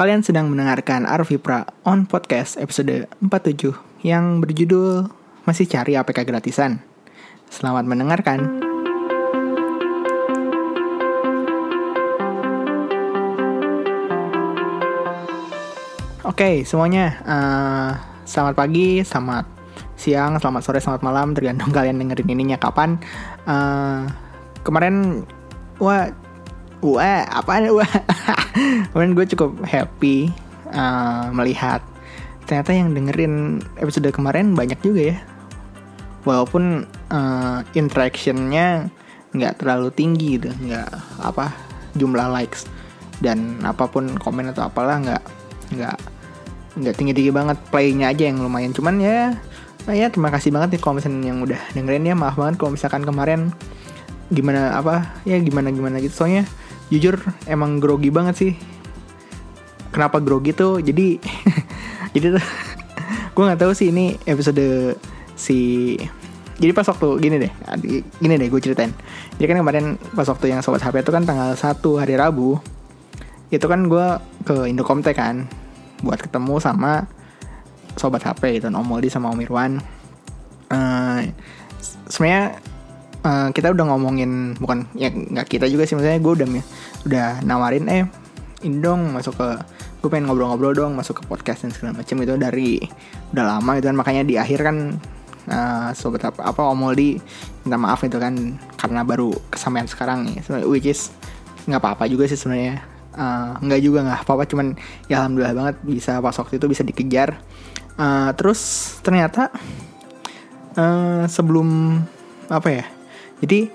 Kalian sedang mendengarkan Arvipra on podcast episode 47 yang berjudul Masih Cari APK Gratisan. Selamat mendengarkan. Oke, semuanya. Uh, selamat pagi, selamat siang, selamat sore, selamat malam, tergantung kalian dengerin ininya kapan. Uh, kemarin, wah, wah, apa wah. kemarin gue cukup happy uh, melihat ternyata yang dengerin episode kemarin banyak juga ya. Walaupun uh, interactionnya nggak terlalu tinggi gitu, nggak apa jumlah likes dan apa pun komen atau apalah nggak nggak nggak tinggi tinggi banget playnya aja yang lumayan cuman ya ya terima kasih banget nih misalnya yang udah dengerin ya maaf banget kalau misalkan kemarin gimana apa ya gimana gimana gitu soalnya jujur emang grogi banget sih. Kenapa grogi tuh? Jadi jadi tuh gue nggak tahu sih ini episode si jadi pas waktu gini deh gini deh gue ceritain. Jadi kan kemarin pas waktu yang sobat HP itu kan tanggal 1 hari Rabu itu kan gue ke Indokomte kan buat ketemu sama sobat HP gitu Om Moldi sama Om Irwan. Uh, sebenarnya uh, kita udah ngomongin bukan ya nggak kita juga sih maksudnya gue udah udah nawarin eh ini dong masuk ke gue pengen ngobrol-ngobrol dong masuk ke podcast dan segala macam itu dari udah lama gitu kan makanya di akhir kan uh, sobat apa, apa Om minta maaf itu kan karena baru kesampaian sekarang nih which is nggak apa-apa juga sih sebenarnya. Uh, nggak juga nggak apa-apa cuman ya alhamdulillah banget bisa pas waktu itu bisa dikejar. Uh, terus ternyata uh, sebelum apa ya jadi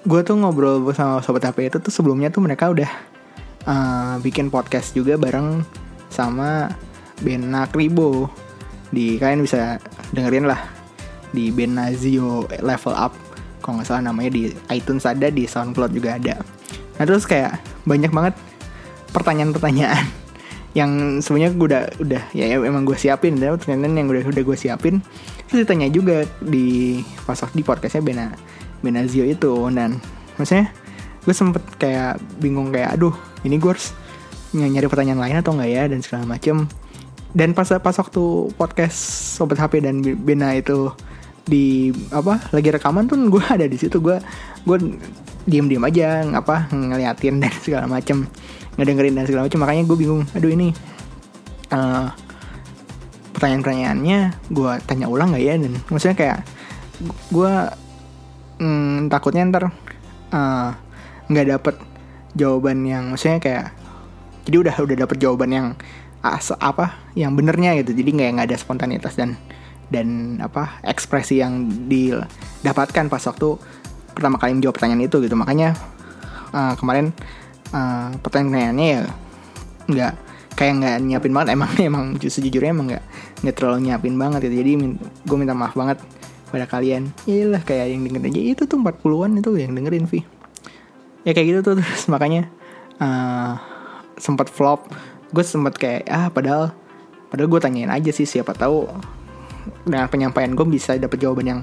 gue tuh ngobrol sama sobat HP itu tuh sebelumnya tuh mereka udah uh, bikin podcast juga bareng sama Bena Kribo di kalian bisa dengerin lah. Di Benazio Level Up. Kalau nggak salah namanya di iTunes ada di SoundCloud juga ada. Nah terus kayak banyak banget pertanyaan-pertanyaan yang sebenarnya gue udah udah ya, ya emang gue siapin. Dan pertanyaan yang udah udah gue siapin terus ditanya juga di pas di podcastnya Bena Benazio itu. Dan maksudnya gue sempet kayak bingung kayak aduh ini gue harus nyari pertanyaan lain atau enggak ya? Dan segala macem. Dan pas pas waktu podcast sobat HP dan Bena itu di apa lagi rekaman tuh gue ada di situ. Gue gue diem diem aja ngapa ngeliatin dan segala macem ngedengerin dan segala macem. Makanya gue bingung aduh ini uh, pertanyaan pertanyaannya gue tanya ulang nggak ya? Dan maksudnya kayak gue mm, takutnya ntar nggak uh, dapet jawaban yang maksudnya kayak jadi udah udah dapet jawaban yang as, apa yang benernya gitu. Jadi nggak nggak ada spontanitas dan dan apa ekspresi yang didapatkan pas waktu pertama kali menjawab pertanyaan itu gitu. Makanya uh, kemarin uh, pertanyaannya ya nggak kayak nggak nyiapin banget. Emang emang sejujurnya emang nggak nggak terlalu nyiapin banget gitu. Jadi gue minta maaf banget pada kalian. Iyalah kayak yang dengerin aja. Itu tuh 40-an itu yang dengerin Vi ya kayak gitu tuh. Terus makanya uh, sempat flop. Gue sempat kayak ah padahal padahal gue tanyain aja sih siapa tahu dengan penyampaian gue bisa dapet jawaban yang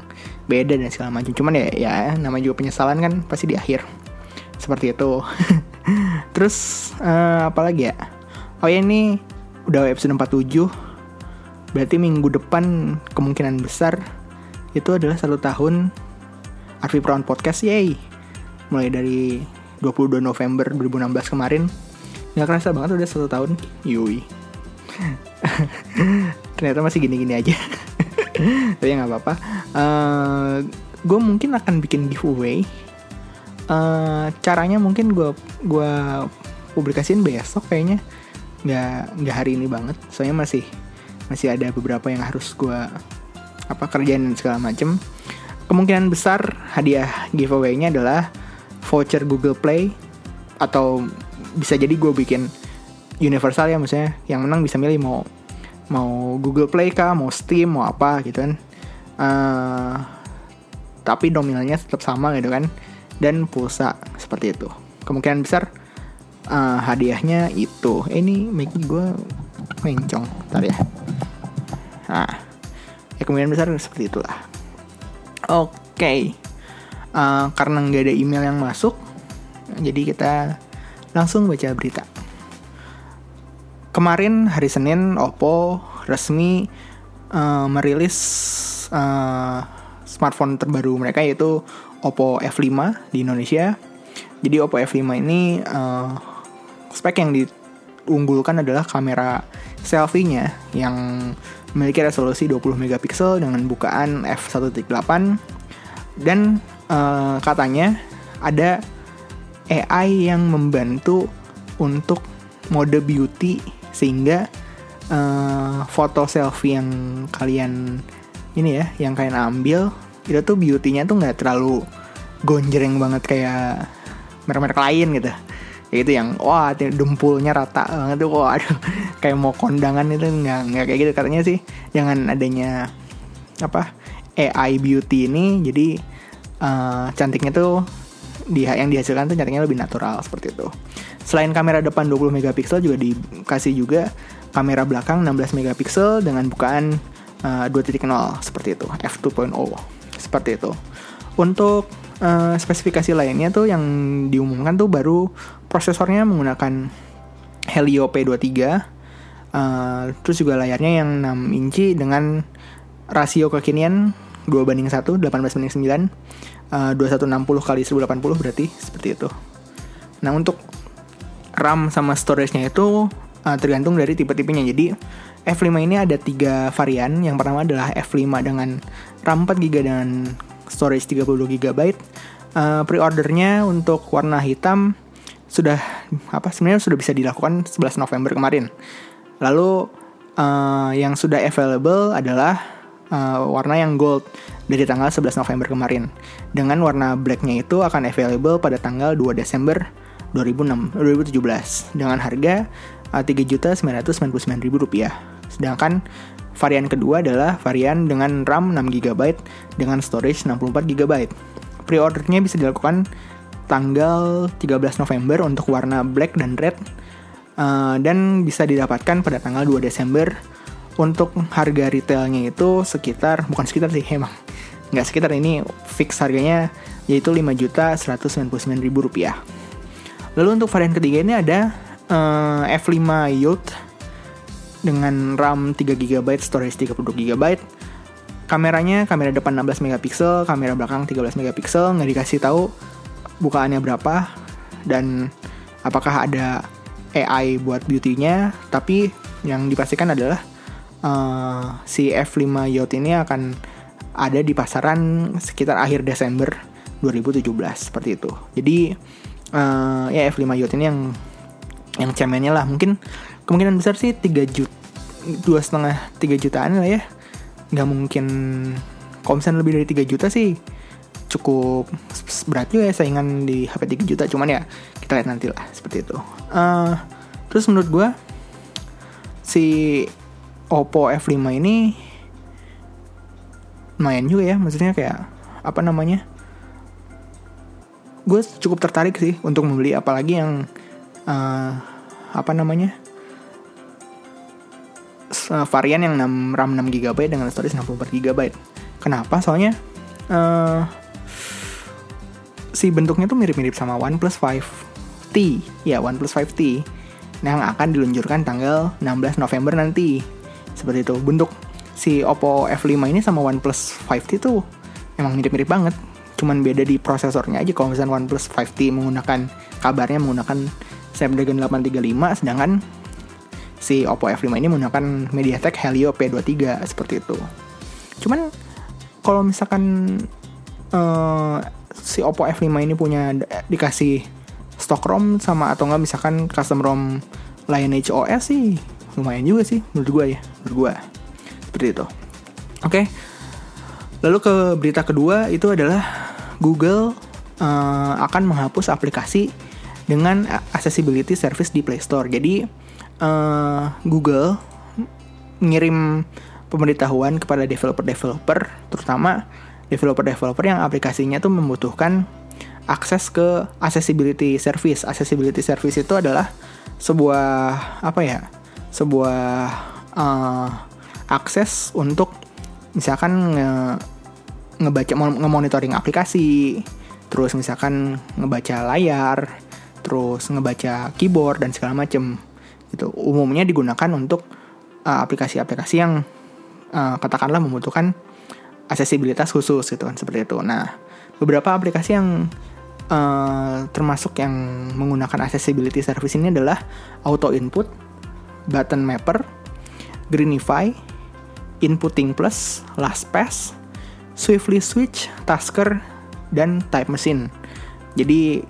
beda dan segala macam. Cuman ya ya nama juga penyesalan kan pasti di akhir. Seperti itu. Terus uh, apa lagi ya? Oh ya ini udah episode 47 berarti minggu depan kemungkinan besar itu adalah satu tahun Arvi Brown Podcast yay. Mulai dari 22 November 2016 kemarin. Nggak kerasa banget udah satu tahun. Yui ternyata masih gini-gini aja. Tapi nggak apa-apa. Uh, eh, gue mungkin akan bikin giveaway. Uh, caranya mungkin gue gue publikasiin besok kayaknya. Nggak nggak hari ini banget. Soalnya masih masih ada beberapa yang harus gue apa kerjain dan segala macem. Kemungkinan besar hadiah giveaway-nya adalah voucher Google Play atau bisa jadi gue bikin universal ya misalnya yang menang bisa milih mau mau Google Play kah, mau Steam, mau apa gitu kan. Uh, tapi nominalnya tetap sama gitu kan. Dan pulsa seperti itu. Kemungkinan besar uh, hadiahnya itu. Eh, ini mic gue mencong, ntar ya. Nah, ya kemungkinan besar seperti itulah. Oke, okay. uh, karena nggak ada email yang masuk, jadi kita langsung baca berita. Kemarin hari Senin Oppo resmi uh, merilis uh, smartphone terbaru mereka yaitu Oppo F5 di Indonesia. Jadi Oppo F5 ini uh, spek yang diunggulkan adalah kamera selfie-nya yang memiliki resolusi 20 megapiksel dengan bukaan f1.8 dan uh, katanya ada AI yang membantu untuk mode beauty sehingga uh, foto selfie yang kalian ini ya yang kalian ambil itu tuh beautynya tuh nggak terlalu gonjreng banget kayak merek-merek lain gitu. Ya itu yang wah dempulnya rata banget tuh wah aduh. Kayak mau kondangan itu nggak nggak kayak gitu. Katanya sih jangan adanya apa AI beauty ini jadi uh, cantiknya tuh di yang dihasilkan tuh cantiknya lebih natural seperti itu. Selain kamera depan 20 megapiksel juga dikasih juga kamera belakang 16 megapiksel dengan bukaan uh, 2.0 seperti itu, f2.0 seperti itu. Untuk uh, spesifikasi lainnya tuh yang diumumkan tuh baru prosesornya menggunakan Helio P23 uh, terus juga layarnya yang 6 inci dengan rasio kekinian 2 banding 1 18 banding 9 uh, 2160 kali 1080 berarti seperti itu. Nah untuk RAM sama storage-nya itu uh, tergantung dari tipe-tipenya. Jadi F5 ini ada tiga varian. Yang pertama adalah F5 dengan RAM 4GB dan storage 32GB uh, pre-ordernya untuk warna hitam sudah apa sebenarnya sudah bisa dilakukan 11 November kemarin. Lalu uh, yang sudah available adalah uh, warna yang gold dari tanggal 11 November kemarin. Dengan warna blacknya itu akan available pada tanggal 2 Desember 2006, 2017 dengan harga uh, Rp3.999.000 rupiah. Sedangkan varian kedua adalah varian dengan RAM 6GB dengan storage 64GB. Pre-ordernya bisa dilakukan tanggal 13 November untuk warna black dan red uh, dan bisa didapatkan pada tanggal 2 Desember untuk harga retailnya itu sekitar bukan sekitar sih emang nggak sekitar ini fix harganya yaitu 5 juta 199 ribu rupiah. Lalu untuk varian ketiga ini ada uh, F5 Youth dengan RAM 3 GB storage 32 GB kameranya kamera depan 16 megapiksel kamera belakang 13 megapiksel nggak dikasih tahu bukaannya berapa dan apakah ada AI buat beauty-nya. Tapi yang dipastikan adalah uh, si F5 Yacht ini akan ada di pasaran sekitar akhir Desember 2017 seperti itu. Jadi uh, ya F5 Yacht ini yang yang cemennya lah. Mungkin kemungkinan besar sih 3 juta dua setengah tiga jutaan lah ya. Nggak mungkin kalau lebih dari 3 juta sih cukup berat juga ya saingan di HP 3 juta. Cuman ya kita lihat nanti lah seperti itu. Uh, terus menurut gue si Oppo F5 ini lumayan juga ya maksudnya kayak apa namanya gue cukup tertarik sih untuk membeli apalagi yang uh, apa namanya varian yang 6, RAM 6 GB dengan storage 64 GB kenapa soalnya uh, si bentuknya tuh mirip-mirip sama OnePlus 5T. Ya, OnePlus 5T. Nah, yang akan diluncurkan tanggal 16 November nanti. Seperti itu. Bentuk si Oppo F5 ini sama OnePlus 5T tuh emang mirip-mirip banget. Cuman beda di prosesornya aja. Kalau misalnya OnePlus 5T menggunakan kabarnya menggunakan Snapdragon 835 sedangkan si Oppo F5 ini menggunakan MediaTek Helio P23 seperti itu. Cuman kalau misalkan uh, si Oppo F5 ini punya dikasih stock ROM sama atau enggak misalkan custom ROM Lineage OS sih lumayan juga sih menurut gue ya menurut gue seperti itu oke okay. lalu ke berita kedua itu adalah Google uh, akan menghapus aplikasi dengan accessibility service di Play Store jadi uh, Google ngirim pemberitahuan kepada developer-developer terutama developer-developer yang aplikasinya tuh membutuhkan akses ke accessibility service. Accessibility service itu adalah sebuah apa ya? Sebuah uh, akses untuk misalkan nge ngebaca ngemonitoring aplikasi, terus misalkan ngebaca layar, terus ngebaca keyboard dan segala macem. gitu umumnya digunakan untuk uh, aplikasi-aplikasi yang uh, katakanlah membutuhkan aksesibilitas khusus gitu kan seperti itu nah beberapa aplikasi yang uh, termasuk yang menggunakan accessibility service ini adalah auto input button mapper greenify inputting plus lastpass swiftly switch tasker dan type machine jadi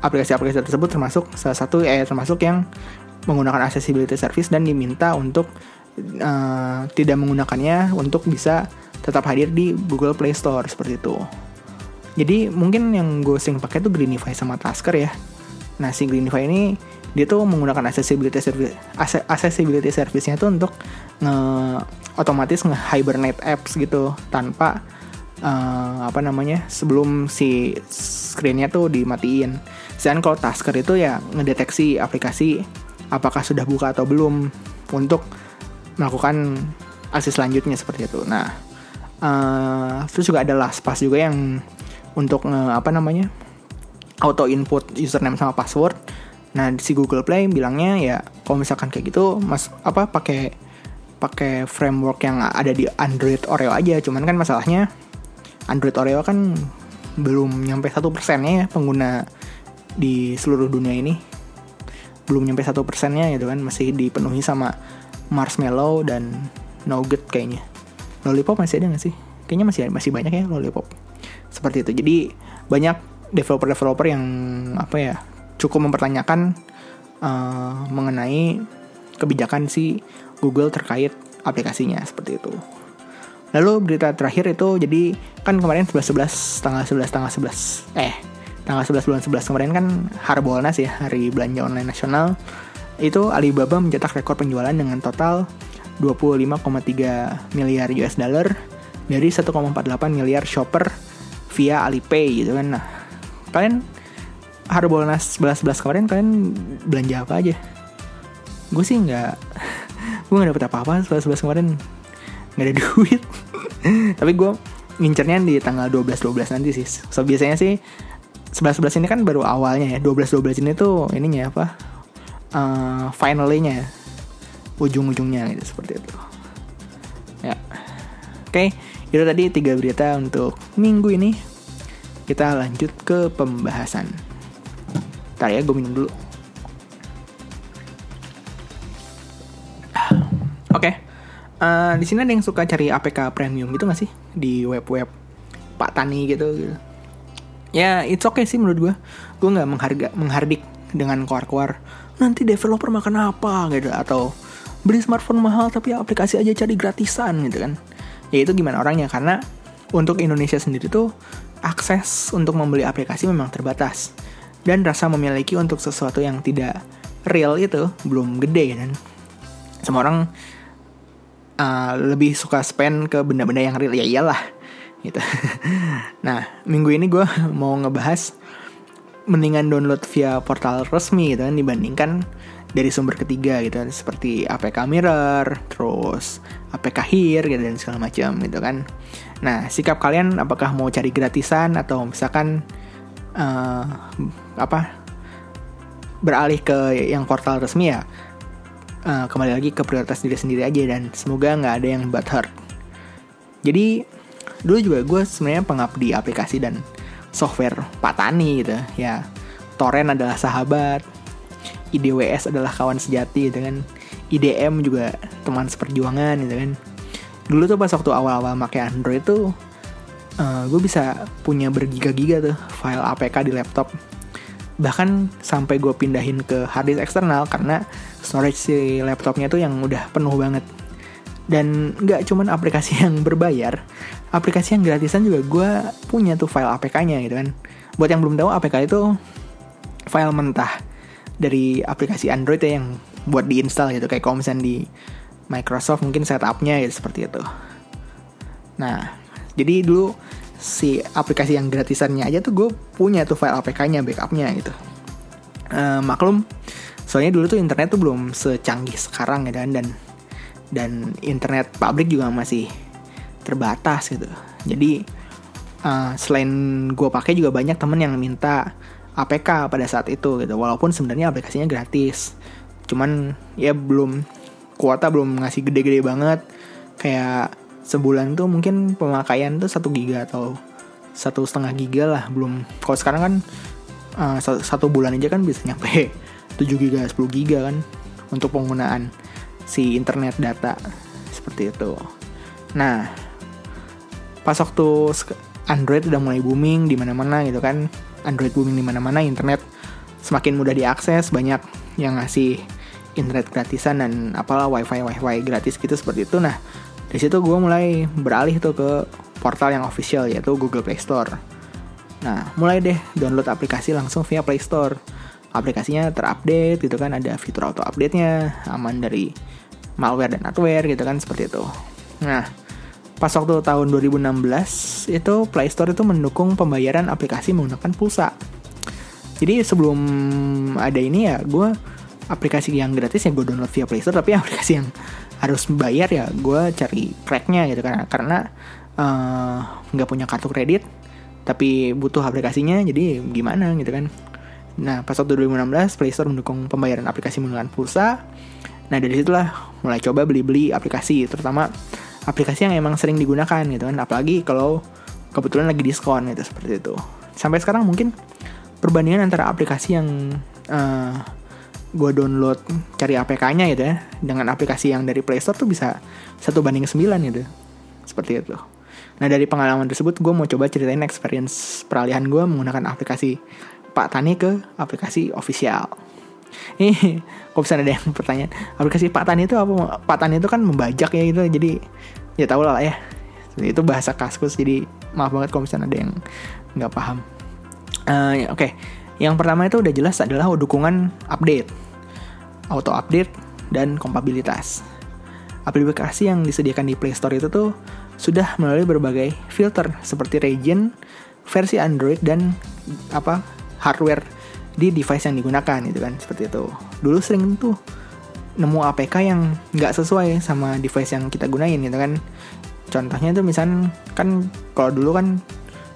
aplikasi-aplikasi tersebut termasuk salah satu eh termasuk yang menggunakan accessibility service dan diminta untuk uh, tidak menggunakannya untuk bisa tetap hadir di Google Play Store seperti itu. Jadi mungkin yang gue sering pakai tuh Greenify sama Tasker ya. Nah si Greenify ini dia tuh menggunakan accessibility service accessibility service-nya tuh untuk nge otomatis nge hibernate apps gitu tanpa uh, apa namanya sebelum si screennya tuh dimatiin. Sedangkan kalau Tasker itu ya ngedeteksi aplikasi apakah sudah buka atau belum untuk melakukan aksi selanjutnya seperti itu. Nah, uh, terus juga ada LastPass juga yang untuk uh, apa namanya auto input username sama password. Nah si Google Play bilangnya ya kalau misalkan kayak gitu mas apa pakai pakai framework yang ada di Android Oreo aja. Cuman kan masalahnya Android Oreo kan belum nyampe satu persennya ya pengguna di seluruh dunia ini. Belum nyampe satu persennya gitu kan masih dipenuhi sama marshmallow dan nougat kayaknya. Lollipop masih ada nggak sih? Kayaknya masih masih banyak ya lollipop. Seperti itu. Jadi banyak developer-developer yang apa ya cukup mempertanyakan uh, mengenai kebijakan si Google terkait aplikasinya seperti itu Lalu berita terakhir itu jadi kan kemarin 11 11 tanggal 11 tanggal 11 eh tanggal 11 bulan 11 kemarin kan Harbolnas ya hari belanja online nasional itu Alibaba mencetak rekor penjualan dengan total 25,3 miliar US dollar dari 1,48 miliar shopper via Alipay gitu kan. Nah, kalian Harbolnas 11 11 kemarin kalian belanja apa aja? Gue sih nggak, gue nggak dapet apa-apa 11 11 kemarin. Nggak ada duit. Tapi gue ngincernya di tanggal 12-12 nanti sih. So biasanya sih 11-11 ini kan baru awalnya ya. 12-12 ini tuh ininya apa? Uh, finalnya. Ujung-ujungnya gitu seperti itu. Ya. Oke okay, itu tadi tiga berita untuk minggu ini. Kita lanjut ke pembahasan Ntar ya gue minum dulu Oke, okay. uh, di sini ada yang suka cari APK premium gitu gak sih di web-web Pak Tani gitu, gitu. Ya, it's okay sih menurut gue. Gue nggak mengharga menghardik dengan keluar-keluar nanti developer makan apa gitu atau beli smartphone mahal tapi aplikasi aja cari gratisan gitu kan. Ya itu gimana orangnya karena untuk Indonesia sendiri tuh akses untuk membeli aplikasi memang terbatas dan rasa memiliki untuk sesuatu yang tidak real itu belum gede kan. Semua orang uh, lebih suka spend ke benda-benda yang real ya iyalah gitu. nah minggu ini gue mau ngebahas mendingan download via portal resmi gitu kan dibandingkan dari sumber ketiga gitu seperti APK Mirror, terus APK Here gitu dan segala macam gitu kan. Nah sikap kalian apakah mau cari gratisan atau misalkan uh, apa beralih ke yang portal resmi ya uh, kembali lagi ke prioritas diri sendiri aja dan semoga nggak ada yang butthurt. Jadi dulu juga gue sebenarnya pengabdi aplikasi dan software patani gitu ya. Torrent adalah sahabat IDWS adalah kawan sejati gitu kan. IDM juga teman seperjuangan gitu kan. Dulu tuh pas waktu awal-awal pakai Android tuh uh, eh, gue bisa punya bergiga-giga tuh file APK di laptop bahkan sampai gue pindahin ke harddisk eksternal karena storage si laptopnya tuh yang udah penuh banget. Dan nggak cuman aplikasi yang berbayar aplikasi yang gratisan juga gue punya tuh file APK-nya gitu kan. Buat yang belum tahu APK itu file mentah dari aplikasi Android ya yang buat diinstal gitu. Kayak kalau misalnya di Microsoft mungkin setupnya ya seperti itu. Nah jadi dulu si aplikasi yang gratisannya aja tuh gue punya tuh file APK-nya backupnya gitu. Uh, maklum soalnya dulu tuh internet tuh belum secanggih sekarang ya kan dan dan internet publik juga masih terbatas gitu. Jadi uh, selain gue pakai juga banyak temen yang minta APK pada saat itu gitu. Walaupun sebenarnya aplikasinya gratis cuman ya belum kuota belum ngasih gede-gede banget. Kayak sebulan tuh mungkin pemakaian tuh satu giga atau satu setengah giga lah belum. Kalau sekarang kan uh, satu bulan aja kan bisa nyampe 7 giga 10 giga kan untuk penggunaan si internet data seperti itu. Nah pas waktu Android udah mulai booming di mana-mana gitu kan Android booming di mana-mana internet semakin mudah diakses banyak yang ngasih internet gratisan dan apalah wifi wifi gratis gitu seperti itu. Nah di situ gue mulai beralih tuh ke portal yang official yaitu Google Play Store. Nah, mulai deh download aplikasi langsung via Play Store. Aplikasinya terupdate gitu kan, ada fitur auto update-nya, aman dari malware dan adware gitu kan seperti itu. Nah, pas waktu tahun 2016 itu Play Store itu mendukung pembayaran aplikasi menggunakan pulsa. Jadi sebelum ada ini ya, gue aplikasi yang gratis yang gue download via Play Store, tapi aplikasi yang harus bayar ya gue cari cracknya gitu kan. Karena eh, nggak uh, punya kartu kredit tapi butuh aplikasinya jadi gimana gitu kan. Nah pas waktu 2016 Play Store mendukung pembayaran aplikasi menggunakan pulsa. Nah dari situlah mulai coba beli-beli aplikasi terutama aplikasi yang emang sering digunakan gitu kan. Apalagi kalau kebetulan lagi diskon gitu seperti itu. Sampai sekarang mungkin perbandingan antara aplikasi yang uh, gue download cari APK-nya gitu ya. Dengan aplikasi yang dari Play Store tuh bisa satu banding 9 gitu. Seperti itu. Nah dari pengalaman tersebut gue mau coba ceritain experience peralihan gue menggunakan aplikasi Pak Tani ke aplikasi official. Ini kok bisa ada yang pertanyaan? Aplikasi Pak Tani itu apa? Pak Tani itu kan membajak ya gitu. Jadi ya tau lah ya. Itu bahasa kaskus. Jadi maaf banget kalau misalnya ada yang nggak paham. Uh, oke. okay yang pertama itu udah jelas adalah dukungan update, auto update, dan kompatibilitas. Aplikasi yang disediakan di Play Store itu tuh sudah melalui berbagai filter seperti region, versi Android dan apa hardware di device yang digunakan gitu kan seperti itu. Dulu sering tuh nemu APK yang nggak sesuai sama device yang kita gunain gitu kan. Contohnya tuh misalnya kan kalau dulu kan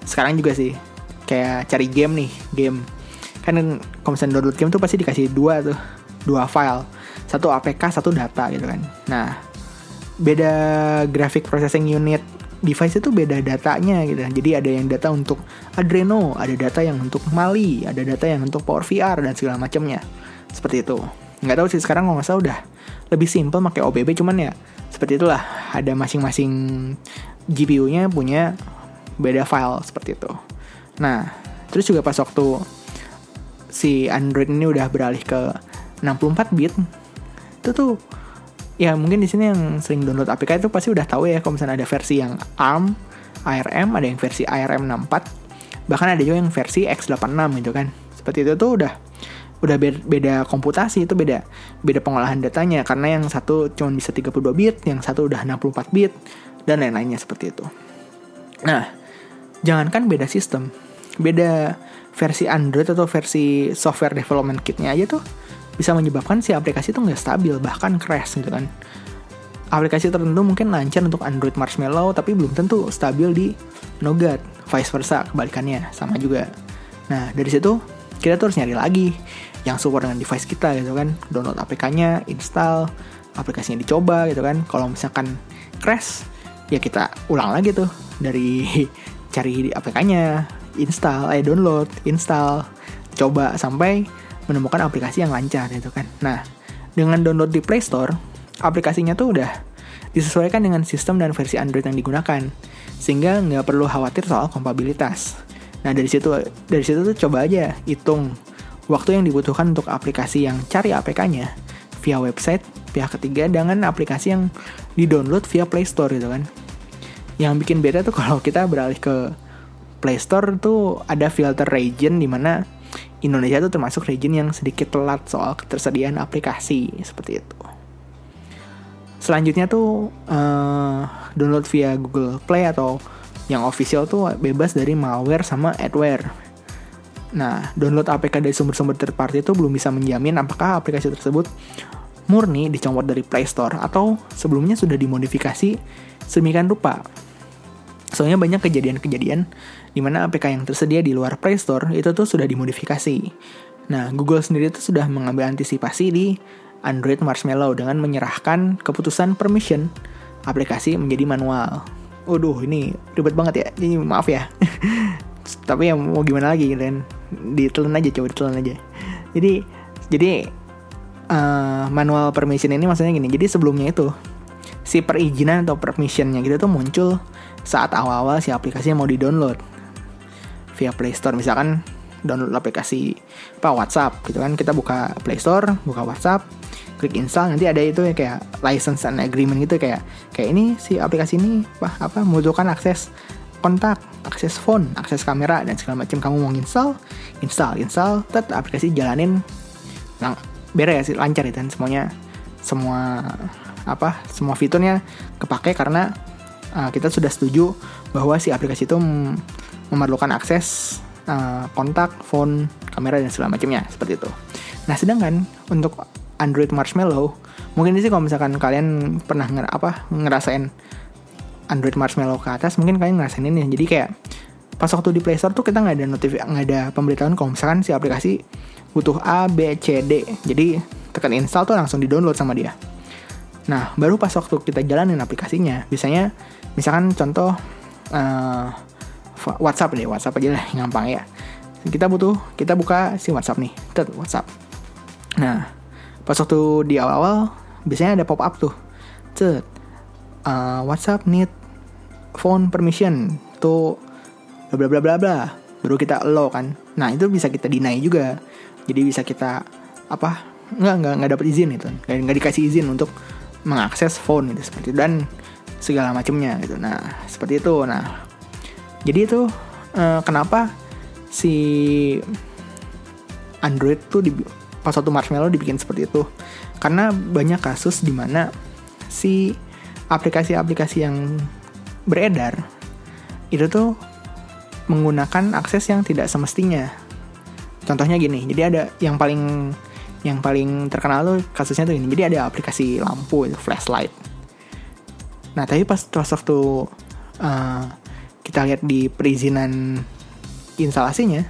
sekarang juga sih kayak cari game nih game kan misalnya download game tuh pasti dikasih dua tuh dua file. Satu APK satu data gitu kan. Nah beda graphic processing unit device itu beda datanya gitu. Jadi ada yang data untuk Adreno ada data yang untuk Mali ada data yang untuk Power VR dan segala macamnya. Seperti itu. Nggak tahu sih sekarang nggak salah udah lebih simple pakai OBB cuman ya seperti itulah. Ada masing-masing GPU-nya punya beda file seperti itu. Nah terus juga pas waktu si Android ini udah beralih ke 64 bit itu tuh ya mungkin di sini yang sering download APK itu pasti udah tahu ya kalau misalnya ada versi yang ARM, ARM, ada yang versi ARM 64, bahkan ada juga yang versi x86 gitu kan. Seperti itu tuh udah udah beda, komputasi itu beda beda pengolahan datanya karena yang satu cuma bisa 32 bit, yang satu udah 64 bit dan lain-lainnya seperti itu. Nah, jangankan beda sistem, beda versi Android atau versi software development kitnya aja tuh bisa menyebabkan si aplikasi itu nggak stabil bahkan crash gitu kan. Aplikasi tertentu mungkin lancar untuk Android Marshmallow tapi belum tentu stabil di Nougat vice versa kebalikannya sama juga. Nah dari situ kita tuh harus nyari lagi yang support dengan device kita gitu kan. Download APK-nya install aplikasinya dicoba gitu kan. Kalau misalkan crash ya kita ulang lagi tuh dari cari APK-nya install, eh download, install, coba sampai menemukan aplikasi yang lancar gitu kan. Nah, dengan download di Play Store, aplikasinya tuh udah disesuaikan dengan sistem dan versi Android yang digunakan, sehingga nggak perlu khawatir soal kompatibilitas. Nah dari situ dari situ tuh coba aja hitung waktu yang dibutuhkan untuk aplikasi yang cari APK-nya via website pihak ketiga dengan aplikasi yang di-download via Play Store gitu kan. Yang bikin beda tuh kalau kita beralih ke Play Store tuh ada filter region di mana Indonesia tuh termasuk region yang sedikit telat soal ketersediaan aplikasi seperti itu. Selanjutnya tuh uh, download via Google Play atau yang official tuh bebas dari malware sama adware. Nah, download APK dari sumber-sumber third party itu belum bisa menjamin apakah aplikasi tersebut murni dicomot dari Play Store atau sebelumnya sudah dimodifikasi sedemikian rupa. Soalnya banyak kejadian-kejadian di mana APK yang tersedia di luar Play Store itu tuh sudah dimodifikasi. Nah, Google sendiri itu sudah mengambil antisipasi di Android Marshmallow dengan menyerahkan keputusan permission aplikasi menjadi manual. Waduh, ini ribet banget ya. Ini maaf ya. Tapi ya mau gimana lagi kan? Ditelan aja, coba ditelan aja. Jadi jadi uh, manual permission ini maksudnya gini. Jadi sebelumnya itu si perizinan atau permissionnya gitu tuh muncul saat awal-awal si aplikasinya mau di-download. Via Play Store misalkan download aplikasi apa WhatsApp gitu kan. Kita buka Play Store buka WhatsApp klik install nanti ada itu ya kayak license and agreement gitu kayak kayak ini si aplikasi ini apa apa membutuhkan akses kontak akses phone akses kamera dan segala macam. Kamu mau install install install tet aplikasi jalanin. Lang beres ya lancar itu kan semuanya. Semua apa semua fiturnya kepake karena uh, kita sudah setuju bahwa si aplikasi itu memerlukan akses uh, kontak, phone, kamera dan segala macamnya seperti itu. Nah, sedangkan untuk Android Marshmallow, mungkin sih kalau misalkan kalian pernah nger apa ngerasain Android Marshmallow ke atas, mungkin kalian ngerasain ini. Jadi kayak pas waktu di Play Store tuh kita nggak ada notif nggak ada pemberitahuan kalau misalkan si aplikasi butuh A, B, C, D. Jadi tekan install tuh langsung di download sama dia. Nah, baru pas waktu kita jalanin aplikasinya, biasanya misalkan contoh uh, WhatsApp deh, WhatsApp aja lah gampang ya. Kita butuh, kita buka si WhatsApp nih, tet WhatsApp. Nah, pas waktu di awal-awal biasanya ada pop up tuh, cet uh, WhatsApp need phone permission tuh bla bla bla bla baru kita allow kan. Nah itu bisa kita deny juga. Jadi bisa kita apa nggak nggak nggak dapat izin itu. Nggak, nggak dikasih izin untuk mengakses phone gitu seperti itu. Dan segala macamnya gitu nah seperti itu nah jadi itu uh, kenapa si Android tuh di pas satu Marshmallow dibikin seperti itu karena banyak kasus di mana si aplikasi-aplikasi yang beredar itu tuh menggunakan akses yang tidak semestinya. Contohnya gini, jadi ada yang paling yang paling terkenal tuh kasusnya tuh ini. Jadi ada aplikasi lampu flashlight. Nah tapi pas pas waktu uh, kita lihat di perizinan instalasinya,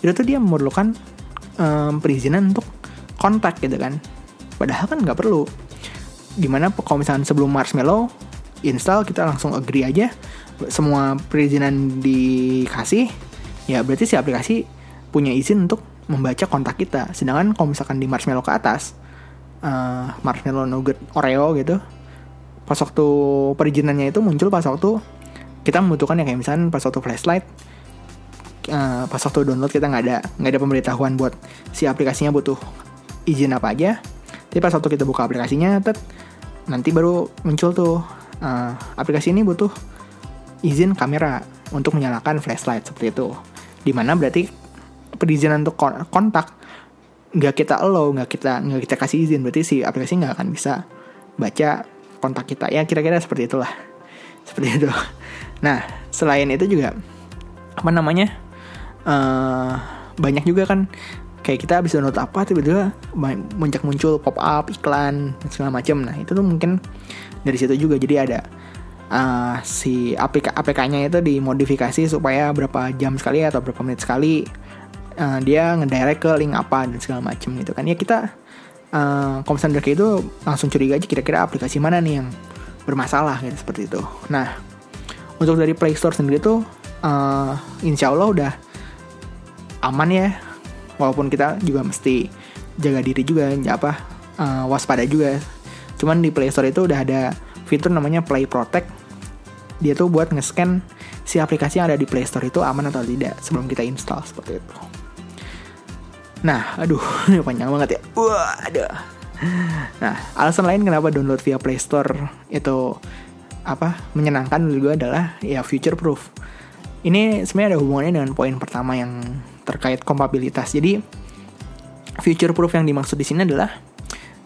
itu tuh dia memerlukan um, perizinan untuk kontak gitu kan. Padahal kan nggak perlu. Di mana kalau misalnya sebelum Marshmallow install kita langsung agree aja semua perizinan dikasih ya berarti si aplikasi punya izin untuk membaca kontak kita sedangkan kalau misalkan di Marshmallow ke atas uh, Marshmallow Nugget Oreo gitu pas waktu perizinannya itu muncul pas waktu kita membutuhkan ya kayak misalnya pas waktu flashlight uh, pas waktu download kita nggak ada nggak ada pemberitahuan buat si aplikasinya butuh izin apa aja. Tapi pas waktu kita buka aplikasinya tet nanti baru muncul tuh uh, aplikasi ini butuh izin kamera untuk menyalakan flashlight seperti itu. Di mana berarti perizinan untuk kontak nggak kita allow nggak kita nggak kita kasih izin berarti si aplikasi nggak akan bisa baca kontak kita. Ya kira-kira seperti itulah. Seperti itu. Nah selain itu juga apa namanya uh, banyak juga kan kayak kita bisa download apa tiba-tiba muncul muncul pop up iklan segala macam nah itu tuh mungkin dari situ juga. Jadi ada uh, si APK APK-nya itu dimodifikasi supaya berapa jam sekali atau berapa menit sekali uh, dia ngedirect ke link apa dan segala macam gitu kan. Ya kita uh, kalau misalnya kayak itu langsung curiga aja kira-kira aplikasi mana nih yang bermasalah gitu seperti itu. Nah, untuk dari Play Store sendiri tuh uh, insya Allah udah aman ya. Walaupun kita juga mesti jaga diri juga, ya apa uh, waspada juga. Cuman di Play Store itu udah ada fitur namanya Play Protect. Dia tuh buat nge-scan si aplikasi yang ada di Play Store itu aman atau tidak sebelum kita install seperti itu. Nah, aduh, ini panjang banget ya. Wah, aduh. Nah, alasan lain kenapa download via Play Store itu apa menyenangkan juga adalah ya future proof. Ini sebenarnya ada hubungannya dengan poin pertama yang terkait kompatibilitas. Jadi future proof yang dimaksud di sini adalah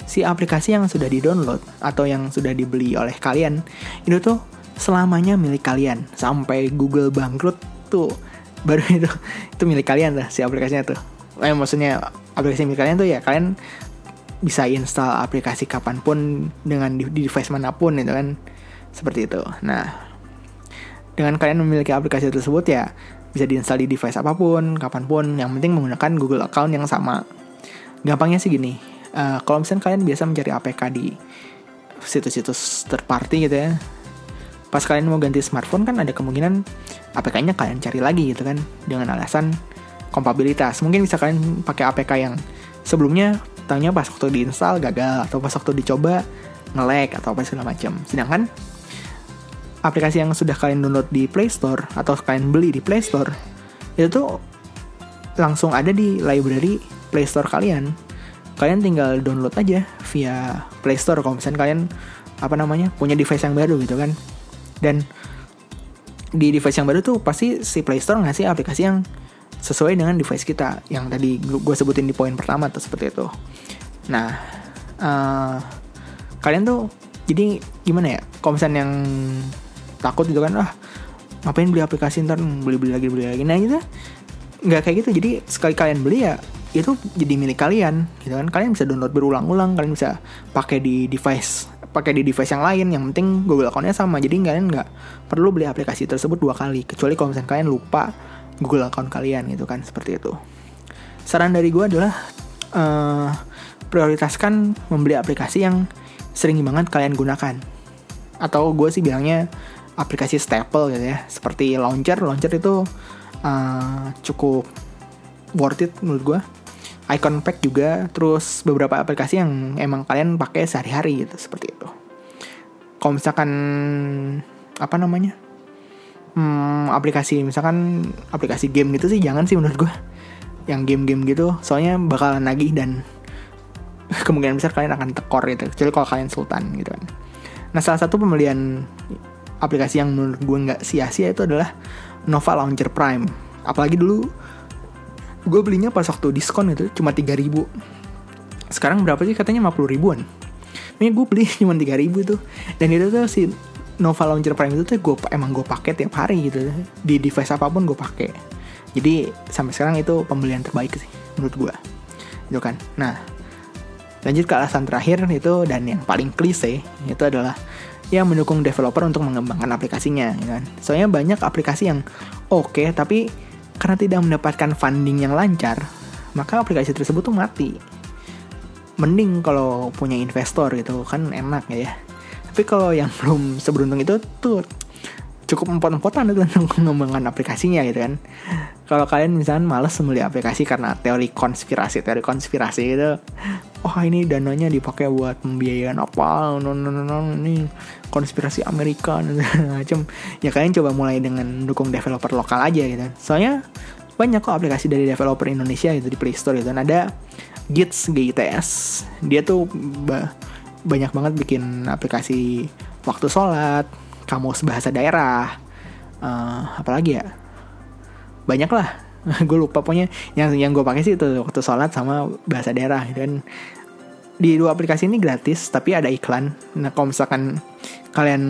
si aplikasi yang sudah di-download atau yang sudah dibeli oleh kalian itu tuh selamanya milik kalian sampai Google bangkrut tuh baru itu itu milik kalian lah si aplikasinya tuh. Eh, maksudnya aplikasi milik kalian tuh ya kalian bisa install aplikasi kapan pun dengan di, device mana pun itu kan seperti itu. Nah, dengan kalian memiliki aplikasi tersebut ya bisa diinstal di device apa pun, kapan pun. Yang penting menggunakan Google account yang sama. Gampangnya sih gini, uh, kalau misalnya kalian biasa mencari APK di situs-situs third party gitu ya pas kalian mau ganti smartphone kan ada kemungkinan APK-nya kalian cari lagi gitu kan dengan alasan kompatibilitas mungkin bisa kalian pakai APK yang sebelumnya tanya pas waktu diinstal gagal atau pas waktu dicoba nge-lag atau apa segala macam. Sedangkan aplikasi yang sudah kalian download di Play Store atau kalian beli di Play Store itu tuh langsung ada di library Play Store kalian. Kalian tinggal download aja via Play Store. Kalau misalnya kalian apa namanya punya device yang baru gitu kan. Dan di device yang baru tuh pasti si Play Store ngasih aplikasi yang sesuai dengan device kita yang tadi gue sebutin di poin pertama tuh seperti itu. Nah uh, kalian tuh jadi gimana ya? Misalnya yang takut gitu kan ah ngapain beli aplikasi ntar beli beli lagi beli lagi. Nah gitu. Nggak kayak gitu. Jadi sekali kalian beli ya itu jadi milik kalian gitu kan. Kalian bisa download berulang-ulang kalian bisa pakai di device pakai di device yang lain. Yang penting Google accountnya sama. Jadi kalian nggak perlu beli aplikasi tersebut dua kali. Kecuali kalau misalnya kalian lupa Google account kalian gitu kan seperti itu. Saran dari gue adalah uh, prioritaskan membeli aplikasi yang sering banget kalian gunakan. Atau gue sih bilangnya aplikasi staple gitu ya seperti launcher. Launcher itu uh, cukup worth it menurut gue icon pack juga terus beberapa aplikasi yang emang kalian pakai sehari-hari gitu seperti itu. Kalau misalkan apa namanya hmm, aplikasi misalkan aplikasi game gitu sih jangan sih menurut gue yang game-game gitu soalnya bakalan nagih dan kemungkinan besar kalian akan tekor gitu. Kecuali kalau kalian sultan gitu kan. Nah salah satu pembelian aplikasi yang menurut gue nggak sia-sia itu adalah Nova Launcher Prime. Apalagi dulu gue belinya pas waktu diskon itu cuma 3000 sekarang berapa sih? Katanya 50 ribuan. Ini gue beli cuma 3000 tuh. Dan itu tuh si Nova Launcher Prime itu tuh gue emang gue pakai tiap hari gitu. Di device apa pun gue pakai. Jadi sampai sekarang itu pembelian terbaik sih menurut gue itu kan. Nah lanjut ke alasan terakhir itu dan yang paling klise itu adalah yang mendukung developer untuk mengembangkan aplikasinya ya kan. Soalnya banyak aplikasi yang oke okay, tapi karena tidak mendapatkan funding yang lancar, maka aplikasi tersebut tuh mati. Mending kalau punya investor gitu kan enak ya. Tapi kalau yang belum seberuntung itu tuh cukup empot-empotan itu untuk mengembangkan aplikasinya gitu kan. Kalau kalian misalnya males membeli aplikasi karena teori konspirasi, teori konspirasi gitu, oh ini dananya dipakai buat pembiayaan apa, no no no, no ini konspirasi Amerika dan macam. Ya kalian coba mulai dengan dukung developer lokal aja gitu. Soalnya banyak kok aplikasi dari developer Indonesia itu di Play Store itu. Ada Gits GITS, dia tuh banyak banget bikin aplikasi waktu sholat, kamus bahasa daerah, uh, apalagi ya? Banyak lah. Gue lupa pokoknya yang yang gue pakai sih itu waktu sholat sama bahasa daerah gitu kan. Di dua aplikasi ini gratis tapi ada iklan. Nah kalau misalkan kalian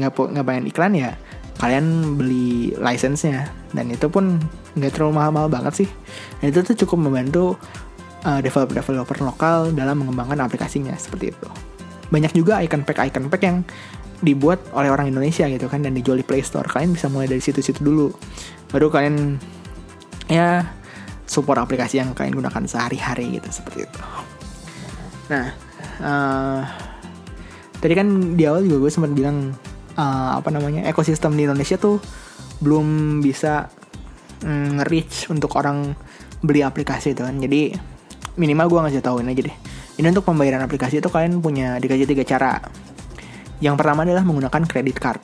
nggak nggak pengen iklan ya kalian beli license-nya. Dan itu pun nggak terlalu mahal-mahal banget sih. Dan itu tuh cukup membantu developer-developer lokal dalam mengembangkan aplikasinya seperti itu. Banyak juga icon pack icon pack yang dibuat oleh orang Indonesia gitu kan dan dijual di Play Store. Kalian bisa mulai dari situ-situ dulu. Baru kalian ya support aplikasi yang kalian gunakan sehari-hari gitu seperti itu. Nah uh, tadi kan di awal juga gue sempat bilang uh, apa namanya ekosistem di Indonesia tuh belum bisa mm, nge-reach untuk orang beli aplikasi itu kan. Jadi minimal gue ngasih tahuin aja deh. Ini untuk pembayaran aplikasi itu kalian punya dikasih tiga cara. Yang pertama adalah menggunakan credit card.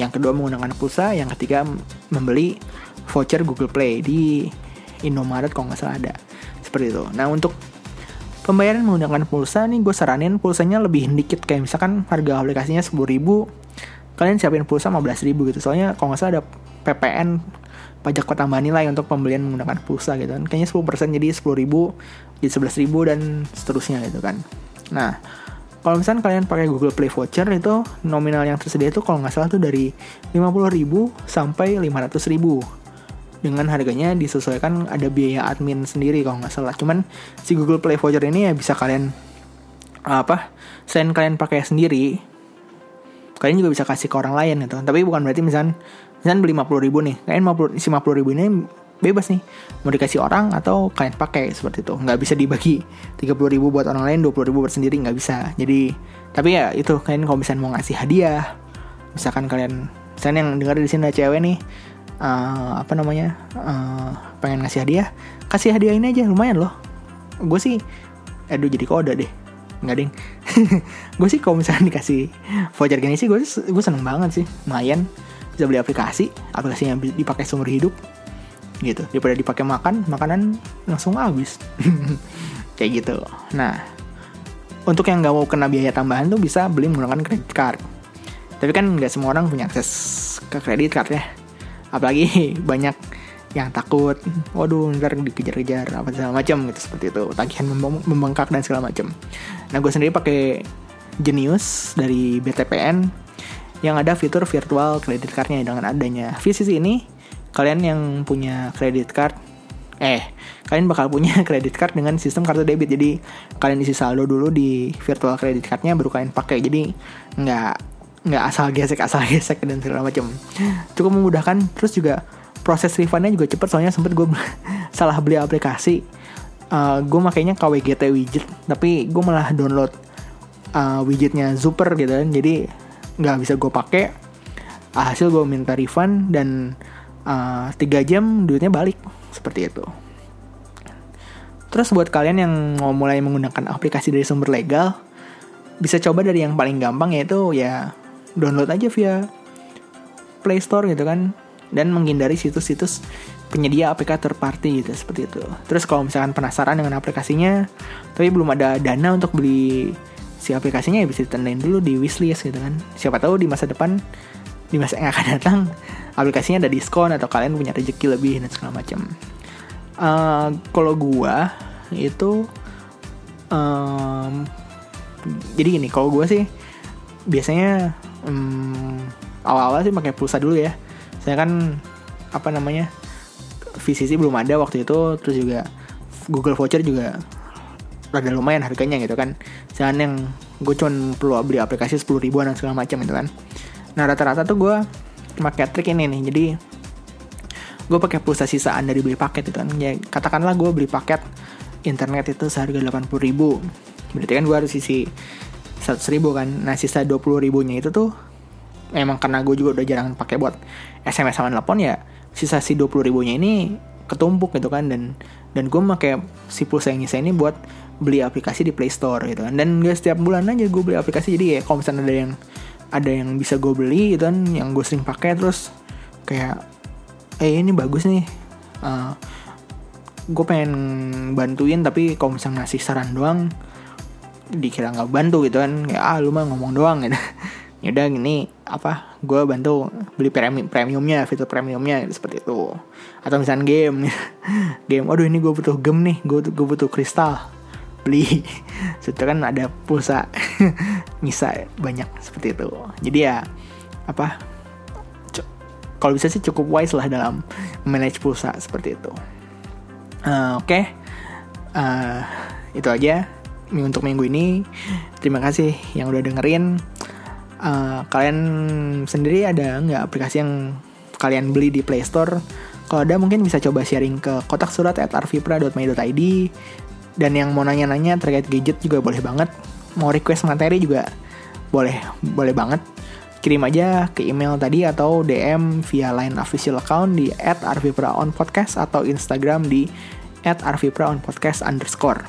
Yang kedua menggunakan pulsa. Yang ketiga membeli voucher Google Play di Indomaret kalau nggak salah ada. Seperti itu. Nah untuk pembayaran menggunakan pulsa nih gue saranin pulsanya lebih dikit. Kayak misalkan harga aplikasinya 10 ribu kalian siapin pulsa 15 ribu gitu. Soalnya kalau nggak salah ada PPN pajak pertambahan nilai untuk pembelian menggunakan pulsa gitu kan. Kayaknya 10% jadi 10 ribu jadi 11 ribu dan seterusnya gitu kan. Nah kalau misalnya kalian pakai Google Play Voucher itu nominal yang tersedia itu kalau nggak salah tuh dari 50.000 sampai 500.000 dengan harganya disesuaikan ada biaya admin sendiri kalau nggak salah. Cuman si Google Play Voucher ini ya bisa kalian apa selain kalian pakai sendiri. Kalian juga bisa kasih ke orang lain gitu tapi bukan berarti misalnya misalnya beli 50 ribu nih kalian 50, si 50 ribu ini bebas nih. Mau dikasih orang atau kalian pakai seperti itu. Nggak bisa dibagi. 30 ribu buat orang lain 20 ribu buat sendiri nggak bisa. Jadi tapi ya itu kalian kalau misalnya mau ngasih hadiah misalkan kalian misalnya yang dengar di sini ada cewek nih uh, apa namanya uh, pengen ngasih hadiah kasih hadiah ini aja lumayan loh. Gue sih aduh jadi kode deh. Nggak ding. Gue sih kalau misalnya dikasih voucher gini sih gue gue seneng banget sih. Lumayan bisa beli aplikasi aplikasinya dipakai seumur hidup gitu. Daripada dipakai makan makanan langsung habis. Kayak gitu. Nah untuk yang nggak mau kena biaya tambahan tuh bisa beli menggunakan kredit card. Tapi kan nggak semua orang punya akses ke kredit card ya. Apalagi banyak yang takut waduh ntar dikejar-kejar apa segala macam gitu seperti itu. Tagihan membengkak dan segala macam. Nah gue sendiri pakai Genius dari BTPN yang ada fitur virtual credit cardnya dengan adanya. VCC ini kalian yang punya credit card eh kalian bakal punya credit card dengan sistem kartu debit. Jadi kalian isi saldo dulu di virtual credit cardnya baru kalian pakai. Jadi nggak nggak asal gesek asal gesek dan segala macam. Cukup memudahkan. Terus juga proses refundnya juga cepet. Soalnya sempet gue salah beli aplikasi. Uh, gue makainya KWGT widget. Tapi gue malah download uh, widgetnya super gitu kan. Jadi nggak bisa gue pakai hasil gue minta refund dan uh, tiga jam duitnya balik seperti itu. Terus buat kalian yang mau mulai menggunakan aplikasi dari sumber legal, bisa coba dari yang paling gampang yaitu ya download aja via Play Store gitu kan dan menghindari situs-situs penyedia APK third party gitu seperti itu. Terus kalau misalkan penasaran dengan aplikasinya tapi belum ada dana untuk beli si aplikasinya ya bisa ditandain dulu di wishlist gitu kan. Siapa tahu di masa depan di masa yang akan datang aplikasinya ada diskon atau kalian punya rezeki lebih dan segala macam. Uh, kalau gua itu um, jadi gini, kalau gua sih biasanya um, awal-awal sih pakai pulsa dulu ya. Saya kan apa namanya VCC belum ada waktu itu, terus juga Google Voucher juga rada lumayan harganya gitu kan. Jangan yang gue cuma perlu beli aplikasi 10 ribuan dan segala macam gitu kan. Nah rata-rata tuh gue pakai trik ini nih. Jadi gue pakai pulsa sisaan dari beli paket itu kan. Ya katakanlah gue beli paket internet itu seharga 80 ribu. Berarti kan gue harus isi 100 ribu kan. Nah sisa 20 ribunya itu tuh emang karena gue juga udah jarang pakai buat SMS sama telepon ya sisa si 20 ribunya ini ketumpuk gitu kan. Dan dan gue pakai si pulsa yang nyisa ini buat beli aplikasi di Play Store gitu kan. Dan gak setiap bulan aja gue beli aplikasi. Jadi ya kalau misalnya ada yang ada yang bisa gue beli gitu kan yang gue sering pakai terus kayak eh ini bagus nih. Uh, eh, gue pengen bantuin tapi kalau misalnya ngasih saran doang dikira nggak bantu gitu kan. Ya ah lu mah ngomong doang gitu. Ya udah gini apa gue bantu beli premium premiumnya fitur premiumnya gitu, seperti itu. Atau misalnya game game aduh ini gue butuh game nih gue butuh kristal beli. Itu kan ada pulsa bisa banyak seperti itu. Jadi ya apa kalau bisa sih cukup wise lah dalam manage pulsa seperti itu. Uh, oke. Okay. uh, eh, itu aja untuk minggu ini. Terima kasih yang udah dengerin. Uh, kalian sendiri ada nggak aplikasi yang kalian beli di Play Store? Kalau ada mungkin bisa coba sharing ke kotak surat at arvipra.my.id dan yang mau nanya-nanya terkait gadget juga boleh banget. Mau request materi juga boleh boleh banget. Kirim aja ke email tadi atau DM via line official account di @arvipraonpodcast atau Instagram di @arvipraonpodcast underscore.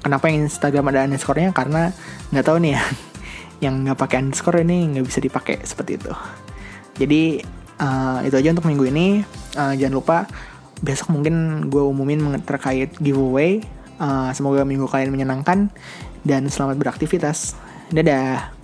Kenapa yang Instagram ada underscore-nya? Karena nggak tahu nih ya, yang nggak pakai underscore ini nggak bisa dipakai seperti itu. Jadi uh, itu aja untuk minggu ini. Uh, jangan lupa besok mungkin gue umumin terkait giveaway Uh, semoga minggu kalian menyenangkan dan selamat beraktivitas. Dadah.